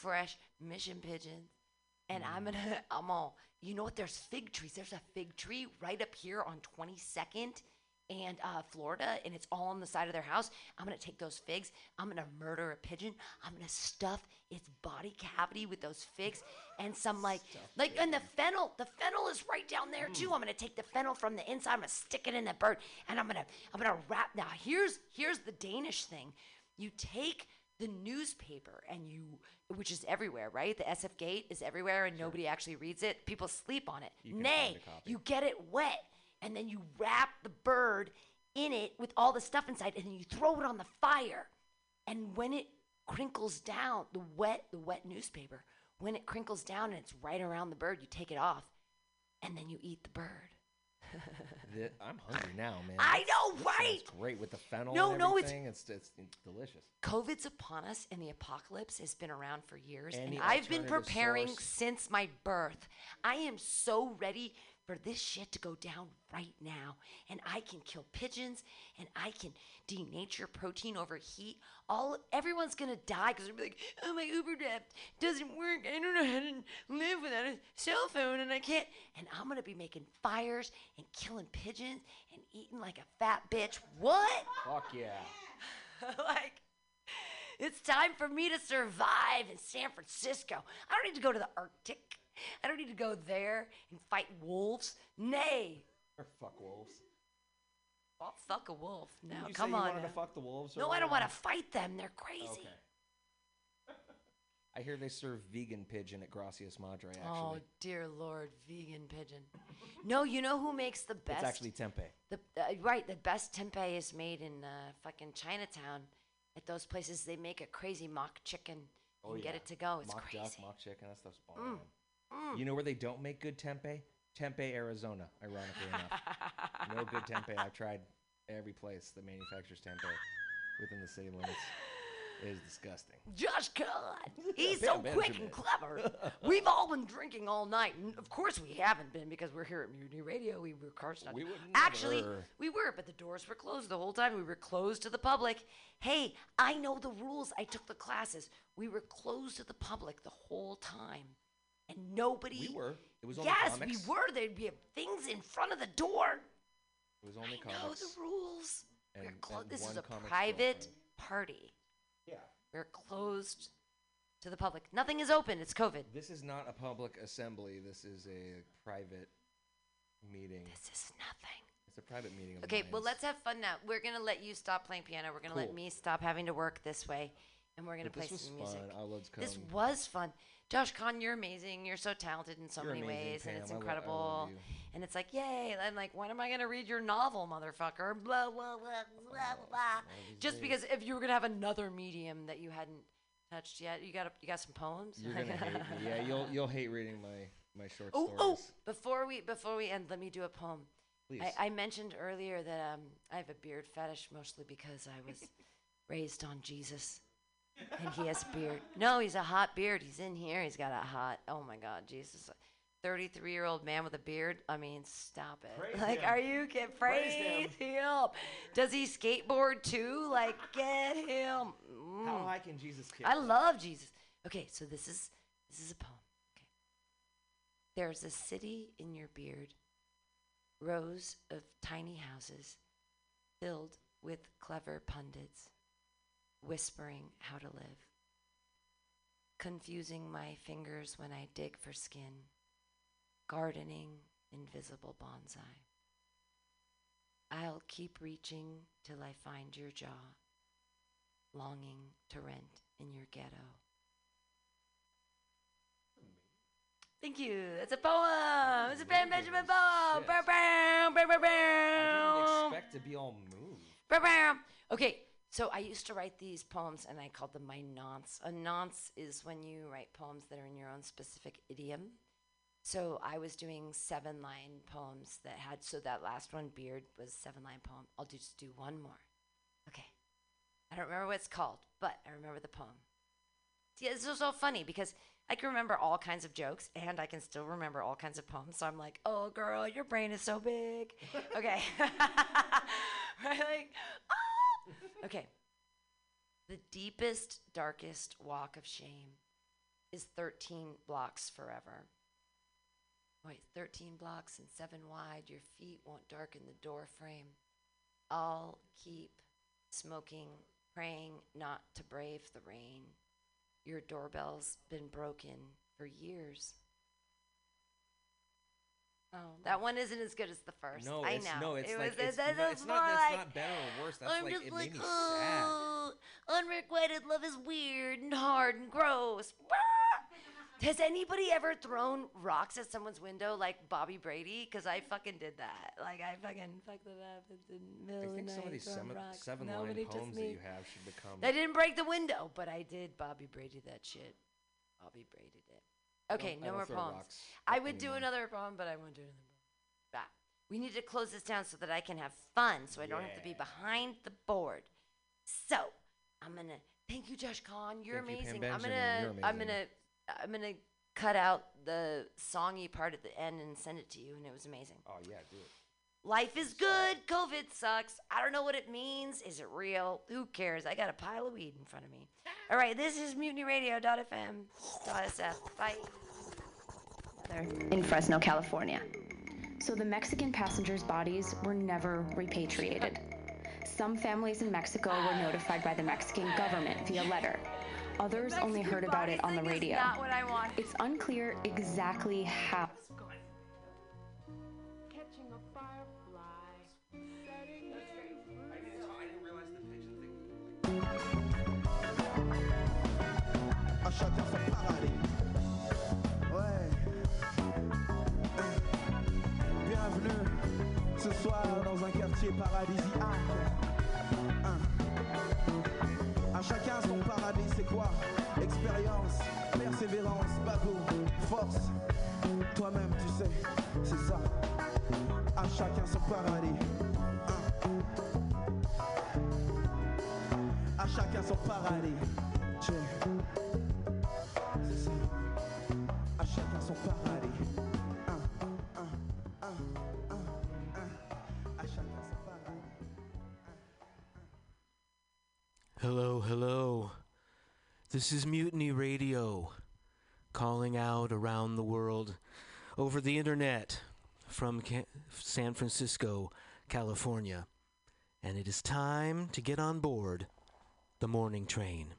fresh mission pigeons, and I'm gonna, I'm all, you know what? There's fig trees. There's a fig tree right up here on 22nd and uh, Florida, and it's all on the side of their house. I'm gonna take those figs. I'm gonna murder a pigeon. I'm gonna stuff its body cavity with those figs and some like, like, and the fennel. The fennel is right down there too. I'm gonna take the fennel from the inside. I'm gonna stick it in the bird, and I'm gonna, I'm gonna wrap. Now here's, here's the Danish thing. You take the newspaper and you which is everywhere right? The sf gate is everywhere and nobody actually reads it. People sleep on it. You nay find a copy. you get it wet and then you wrap the bird in it with all the stuff inside and then you throw it on the fire. And when it crinkles down the wet the wet newspaper when it crinkles down and it's right around the bird you take it off and then you eat the bird I'm hungry now, man. I know, sounds right? great with the fennel. No, no, it's- it's it's, it's delicious. COVID's upon us and the apocalypse has been around for years. Any and I've been preparing source? since my birth. I am so ready for this shit to go down right now. And I can kill pigeons and I can denature protein over heat. All everyone's gonna die because they're be like, oh my Uber app doesn't work. I don't know how to live without a cell phone and I can't. And I'm gonna be making fires and killing pigeons and eating like a fat bitch. What? Fuck yeah. like it's time for me to survive in San Francisco. I don't need to go to the Arctic. I don't need to go there and fight wolves. Nay. Or fuck wolves. I'll fuck a wolf. No, you come say you on. wanted now. to fuck the wolves. no, I don't want to fight them. They're crazy. Okay. I hear they serve vegan pigeon at Gracias Madre. Actually, Oh dear Lord, vegan pigeon. No, you know who makes the best? it's actually tempeh. The uh, right, the best tempeh is made in uh, fucking Chinatown. At those places, they make a crazy mock chicken Oh, and get it to go. It's mock crazy. duck, mock chicken. That stuff's bomb. Mm. You know where they don't make good tempeh? Tempe, Arizona. Ironically enough, no good tempeh. I've tried every place that manufactures tempeh within the city limits. It is disgusting. Josh God, he's so quick and clever. We've all been drinking all night, and of course we haven't been because we're here at Mutiny Radio. We were Carson. We would Actually, never. we were, but the doors were closed the whole time. We were closed to the public. Hey, I know the rules. I took the classes. We were closed to the public the whole time, and nobody. We were. It was only Yes, comics. we were. There'd be things in front of the door. It was only I know the rules. We're and- clo- and this is a private thing. party. Yeah. We're closed to the public. Nothing is open. It's COVID. This is not a public assembly. This is a private meeting. This is nothing. It's a private meeting. Of Okay, well, let's have fun now. We're going to let you stop playing piano. We're going to let me stop having to work this way. And we're going to play this was some music. fun. I'll. This was fun. Josh Kahn, you're amazing. You're so talented in so You're many amazing, ways, and Pam. it's I lo- I incredible. love and it's like, yay! I'm like, when am I gonna read your novel, motherfucker? Blah blah blah blah blah. blah. Just because if you were gonna have another medium that you hadn't touched yet, you got you got some poems. You're gonna hate me. Yeah, you'll you'll hate reading my my short Oh, stories. oh! Before we before we end, let me do a poem. Please. I, I mentioned earlier that um, I have a beard fetish, mostly because I was raised on Jesus, and he has beard. No, he's a hot beard. He's in here. He's got a hot. Oh my God, Jesus! Thirty-three-year-old man with a beard. I mean, stop it. Praise like, him. are you kidding? Praise, Praise him. Does he skateboard too? Like, get him. How Mm. high can Jesus kick? I love Jesus. Okay, so this is this is a poem. Okay. There's a city in your beard, rows of tiny houses filled with clever pundits whispering how to live, confusing my fingers when I dig for skin, gardening invisible bonsai. I'll keep reaching till I find your jaw longing to rent in your ghetto. Thank you. It's a poem. It's a Ben Benjamin poem. shit. Bow, bow, bow, bow, I didn't expect to be all moved. Bow, bow. Okay, so I used to write these poems and I called them my nonce. A nonce is when you write poems that are in your own specific idiom. So I was doing seven line poems that had, so that last one, Beard, was seven line poem. I'll do, just do one more. Okay. I don't remember what it's called, but I remember the poem. Yeah, this is so funny because I can remember all kinds of jokes and I can still remember all kinds of poems. So I'm like, oh, girl, your brain is so big. okay. right? Like! Okay. The deepest, darkest walk of shame is 13 blocks forever. Wait, 13 blocks and seven wide. Your feet won't darken the door frame. I'll keep smoking, praying not to brave the rain. Your doorbell's been broken for years. Oh, that one isn't as good as the first. No, I it's know. no, it's It like was- it's, that- no, that's it's not. more That's like- not better or worse. That's I'm like just it like, made me sad. oh, unrequited love is weird and hard and gross. Has anybody ever thrown rocks at someone's window like Bobby Brady? Because I fucking did that. Like I fucking fucked it up in the middle I of the think night. some of these seven, seven line poems that you have should become. I didn't break the window, but I did Bobby Brady that shit. Bobby Brady did. Okay, no more poems. I would do another poem, but I won't do another poem. Bah. We need to close this down so that I can have fun, so I don't have to be behind the board. So I'm gonna thank you, Josh Kahn. You're Thank you, Pam amazing. I'm Benjamin. gonna You're I'm gonna I'm gonna cut out the songy part at the end and send it to you, and it was amazing. Oh yeah, do it. Life is good. COVID sucks. I don't know what it means. Is it real? Who cares? I got a pile of weed in front of me. All right, this is MutinyRadio.fm. .sf. Bye. in Fresno, California. So the Mexican passengers' bodies were never repatriated. Some families in Mexico were notified by the Mexican government via letter. Others only heard about it on the radio. Not what I want. It's unclear exactly how. Chacun son paradis. Ouais. Bienvenue ce soir dans un quartier paradisiaque. Hein. À chacun son paradis, c'est quoi? Expérience, persévérance, bateau, force. Toi-même, tu sais, c'est ça. À chacun son paradis. À chacun son paradis. Hello, hello. This is Mutiny Radio, calling out around the world over the internet from Ca- San Francisco, California. And it is time to get on board the morning train.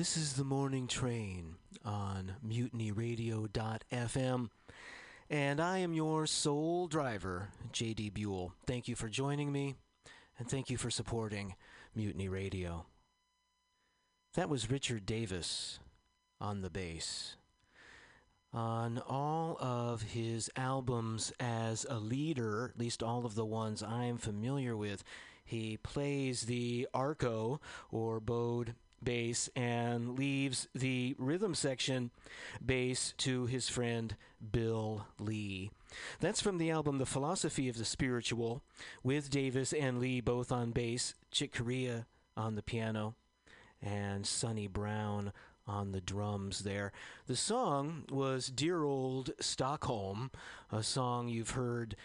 This is the morning train on mutinyradio.fm. And I am your sole driver, JD Buell. Thank you for joining me, and thank you for supporting Mutiny Radio. That was Richard Davis on the bass. On all of his albums as a leader, at least all of the ones I'm familiar with, he plays the arco or bowed bass and leaves the rhythm section bass to his friend Bill Lee. That's from the album The Philosophy of the Spiritual, with Davis and Lee both on bass, Chick Corea on the piano, and Sonny Brown on the drums there. The song was Dear Old Stockholm, a song you've heard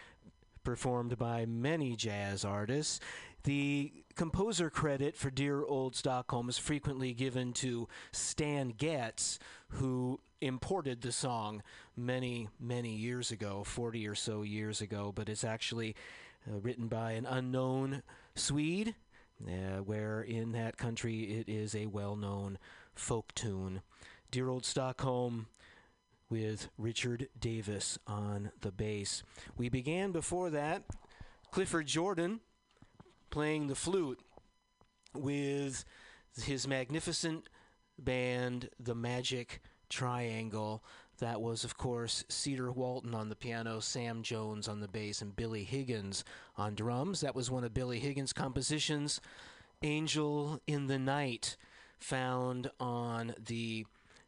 performed by many jazz artists. The composer credit for Dear Old Stockholm is frequently given to Stan Getz, who imported the song many, many years ago, 40 or so years ago, but it's actually uh, written by an unknown Swede, uh, where in that country it is a well known folk tune. Dear Old Stockholm with Richard Davis on the bass. We began before that Clifford Jordan playing the flute with his magnificent band, the Magic Triangle. That was, of course, Cedar Walton on the piano, Sam Jones on the bass, and Billy Higgins on drums. That was one of Billy Higgins' compositions, Angel in the Night, found on the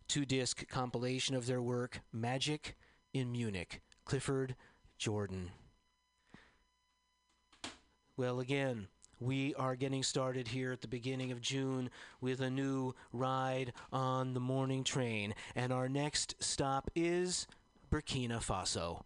two disc compilation of their work, Magic in Munich, Clifford Jordan. Well, again, we are getting started here at the beginning of June with a new ride on the morning train, and our next stop is Burkina Faso.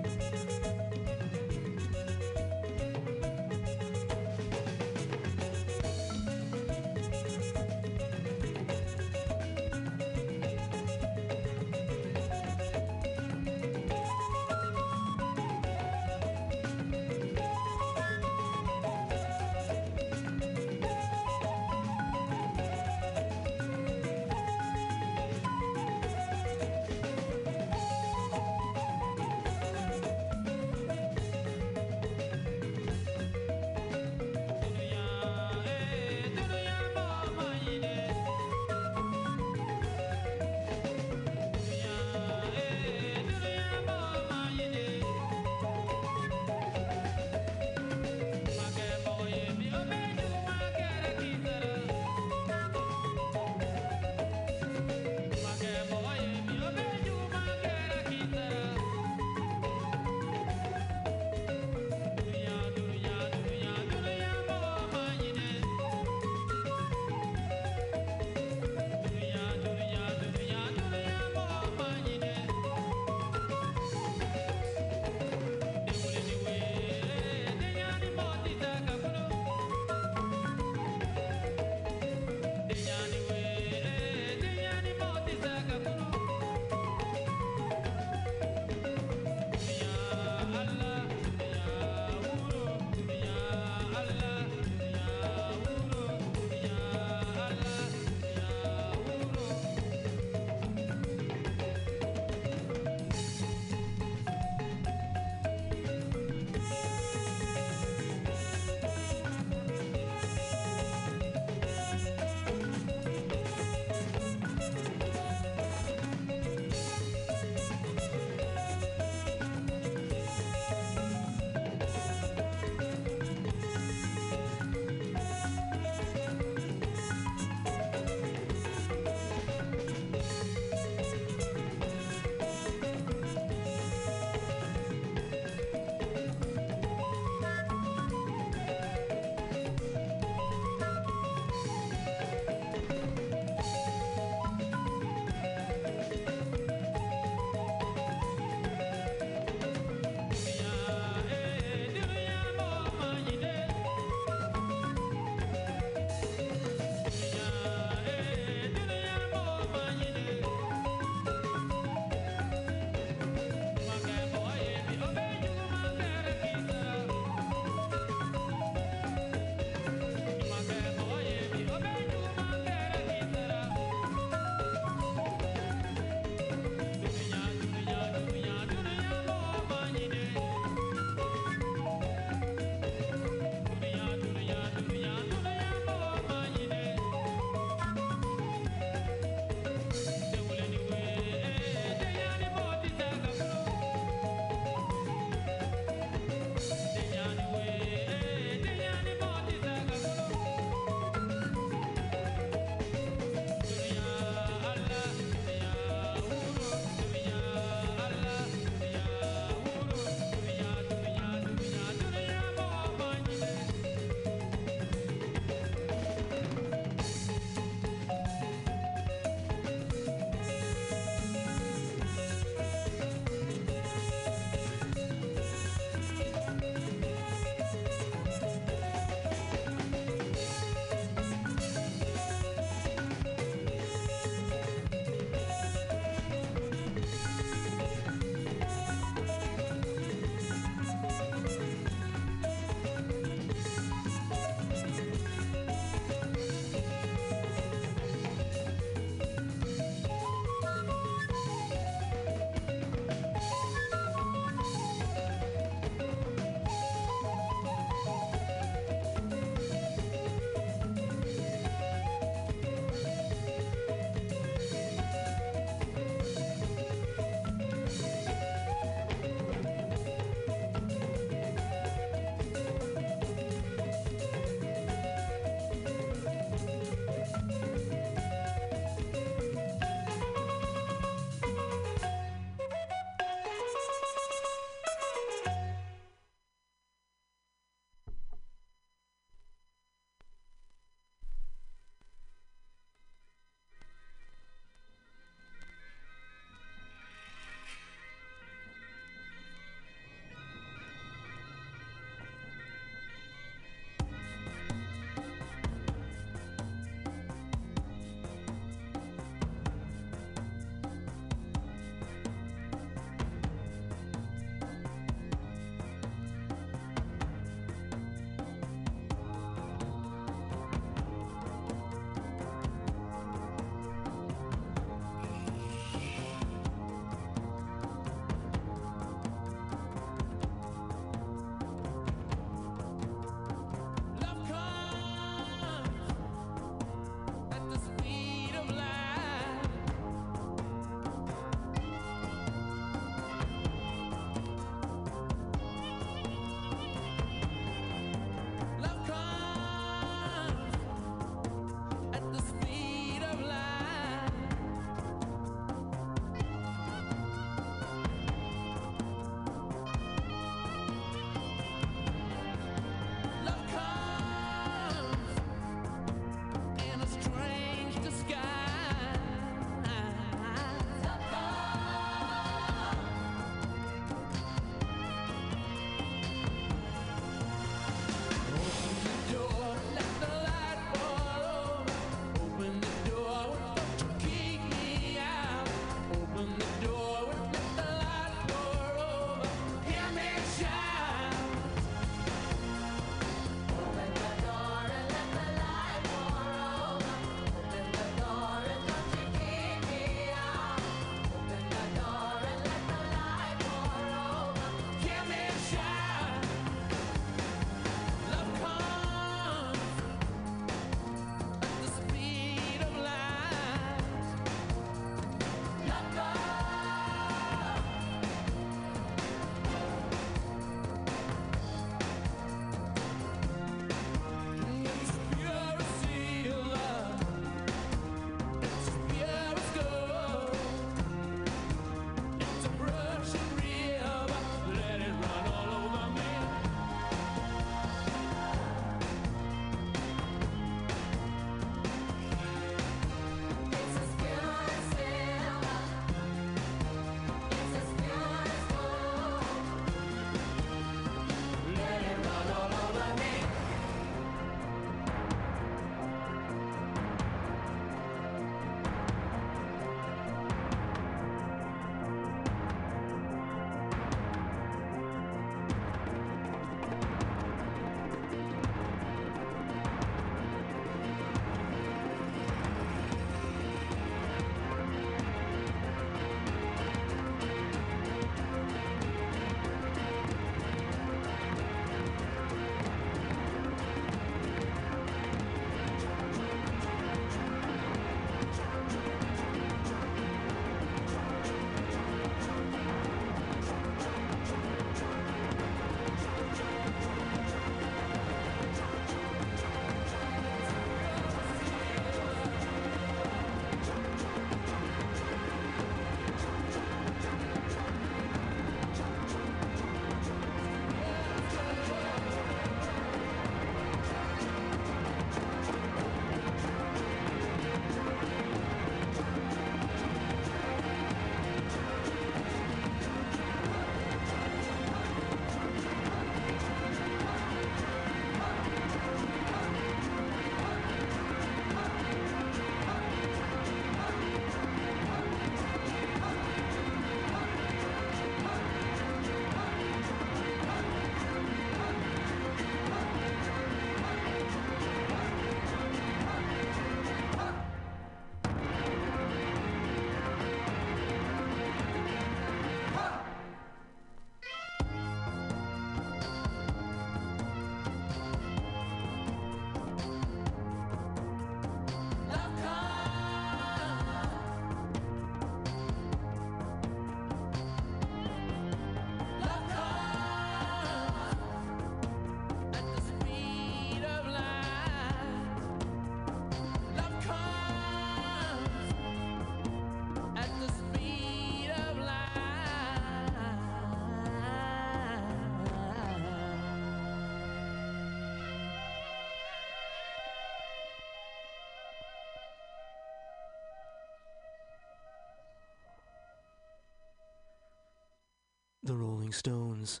Rolling Stones.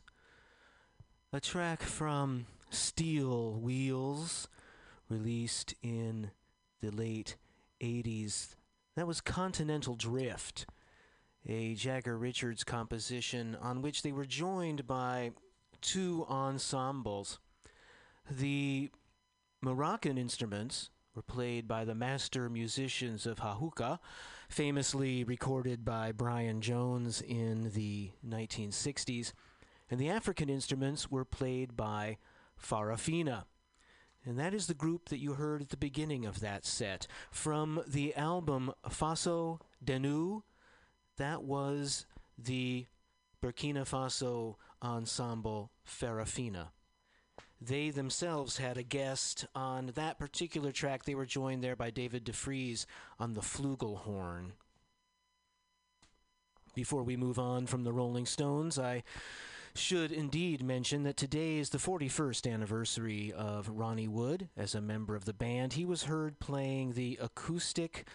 A track from Steel Wheels, released in the late 80s. That was Continental Drift, a Jagger Richards composition on which they were joined by two ensembles. The Moroccan instruments were played by the master musicians of Jajouka, famously recorded by Brian Jones in the 1960s, and the African instruments were played by Farafina. And that is the group that you heard at the beginning of that set. From the album Faso Denu, that was the Burkina Faso ensemble Farafina. They themselves had a guest on that particular track. They were joined there by David DeFries on the flugelhorn. Before we move on from the Rolling Stones, I should indeed mention that today is the 41st anniversary of Ronnie Wood as a member of the band. He was heard playing the acoustic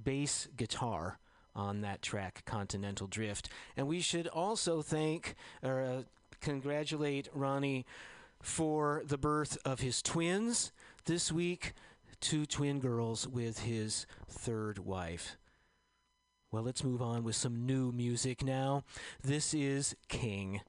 bass guitar on that track, Continental Drift. And we should also thank or uh, congratulate Ronnie for the birth of his twins this week, two twin girls with his third wife. Well, let's move on with some new music now. This is King.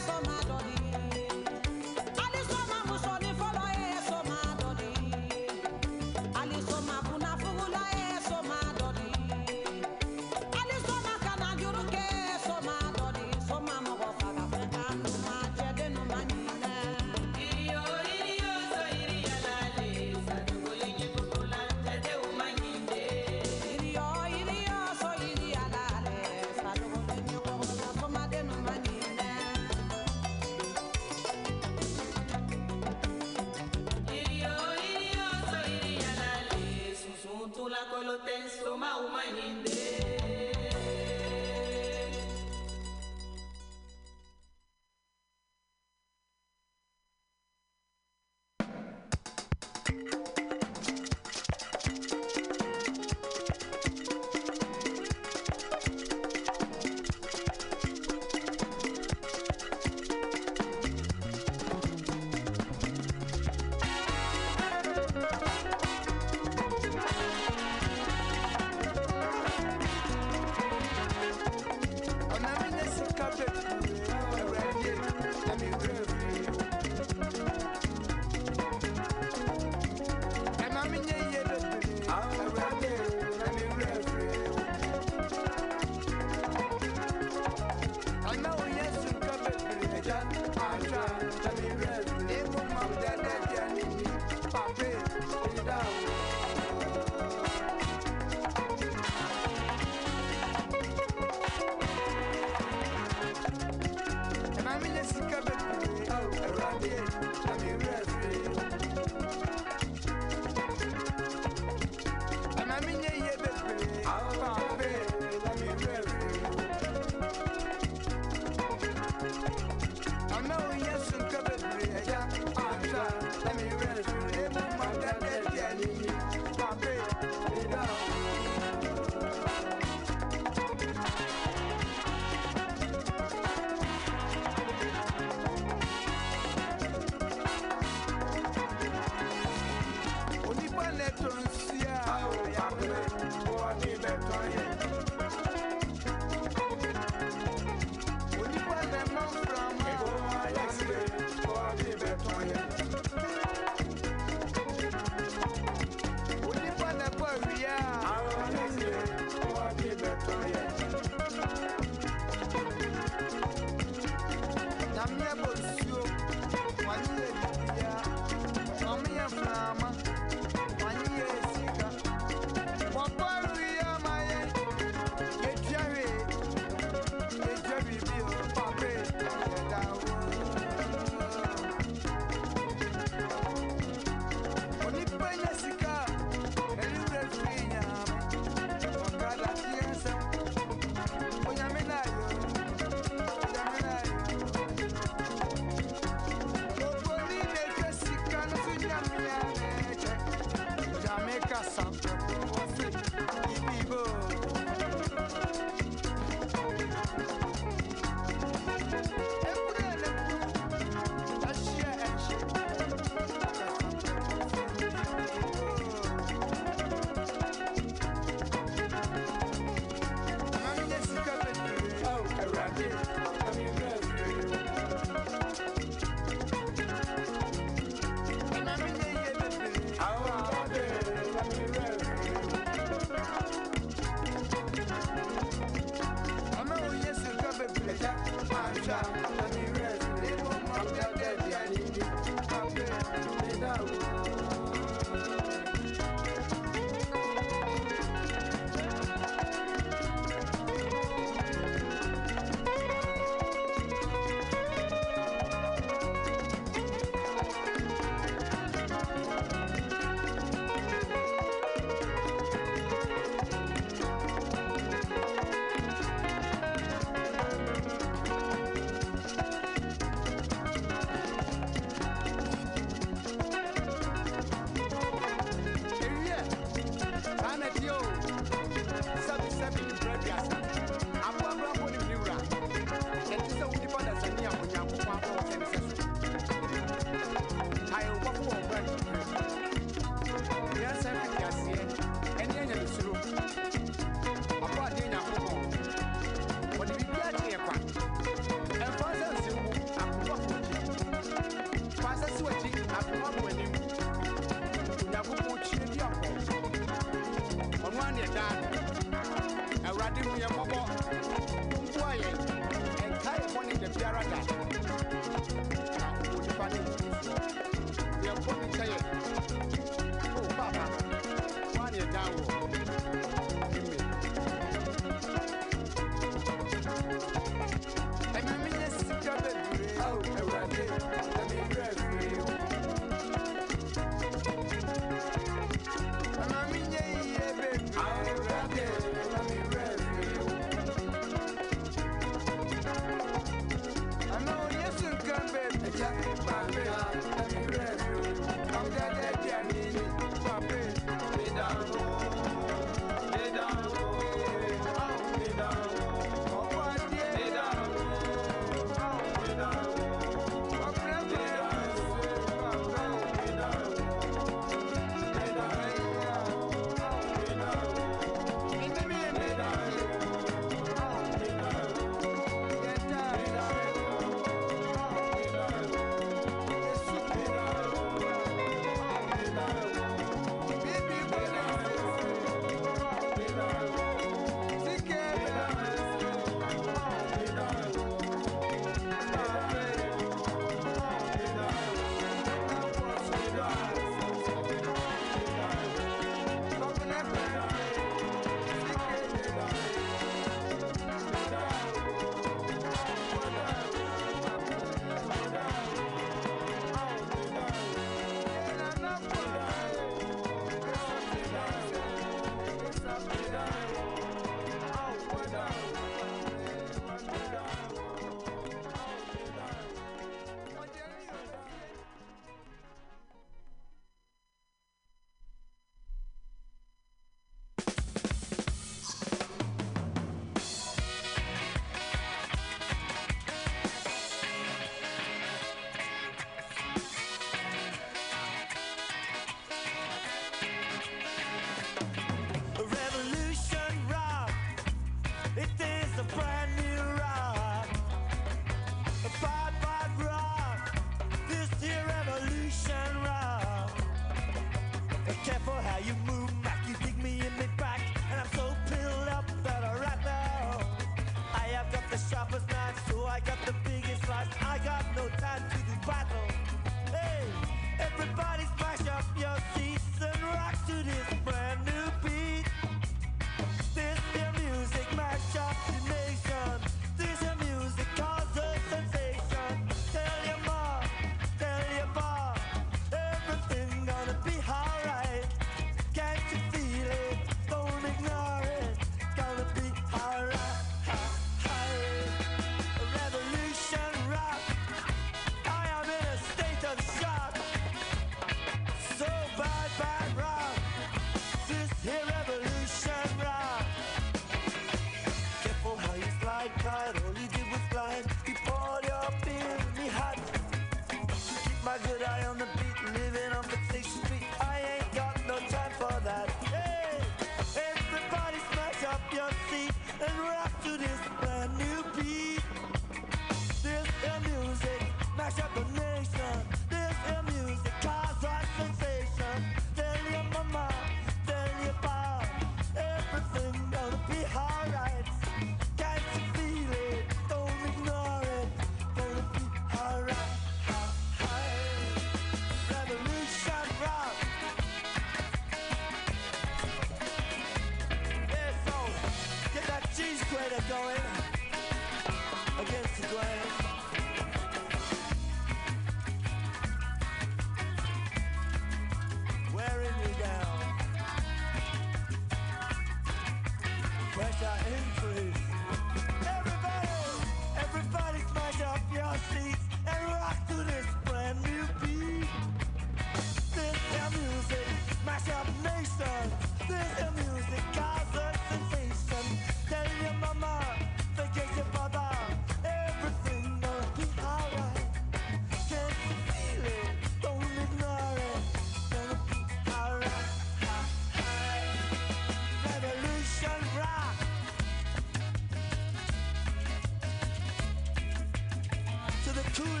Two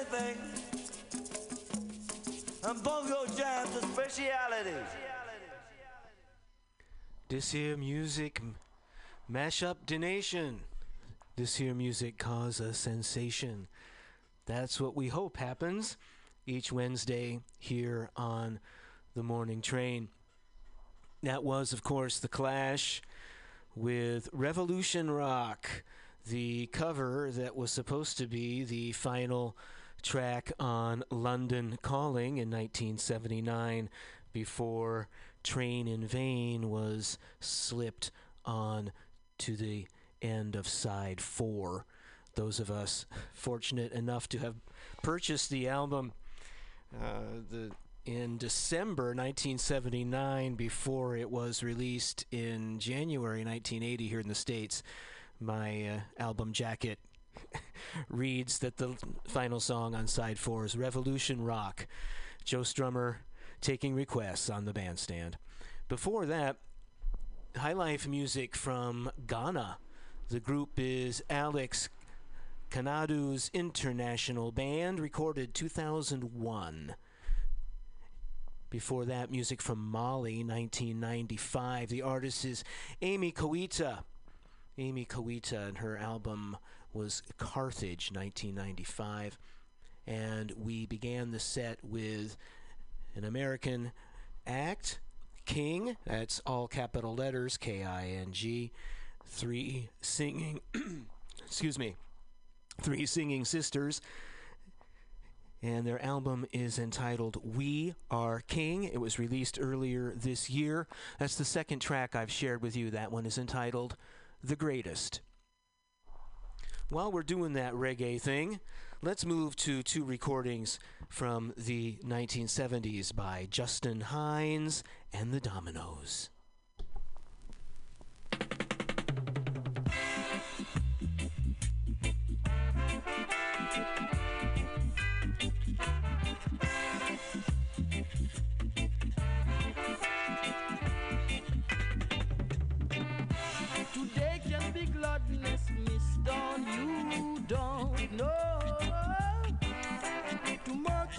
anything and Bongo Jam's a speciality. This here music mash up. This here music cause a sensation. That's what we hope happens each Wednesday here on the morning train. That was, of course, The Clash with Revolution Rock, the cover that was supposed to be the final track on London Calling in 1979 before Train in Vain was slipped on to the end of side four. Those of us fortunate enough to have purchased the album uh, the, in December 1979 before it was released in January 1980 here in the States. My uh, album jacket reads that the final song on side four is Revolution Rock. Joe Strummer taking requests on the bandstand. Before that, high life music from Ghana. The group is Alex Kanadu's International Band, recorded 2001. Before that, music from Mali, 1995. The artist is Amy Koita. Amy Koita, and her album was Carthage, 1995. And we began the set with an American act, King, that's all capital letters, K I N G, three singing, excuse me, three singing sisters. And their album is entitled We Are King. It was released earlier this year. That's the second track I've shared with you. That one is entitled The Greatest. While we're doing that reggae thing, let's move to two recordings from the 1970s by Justin Hines and the Dominoes. you don't know. Too much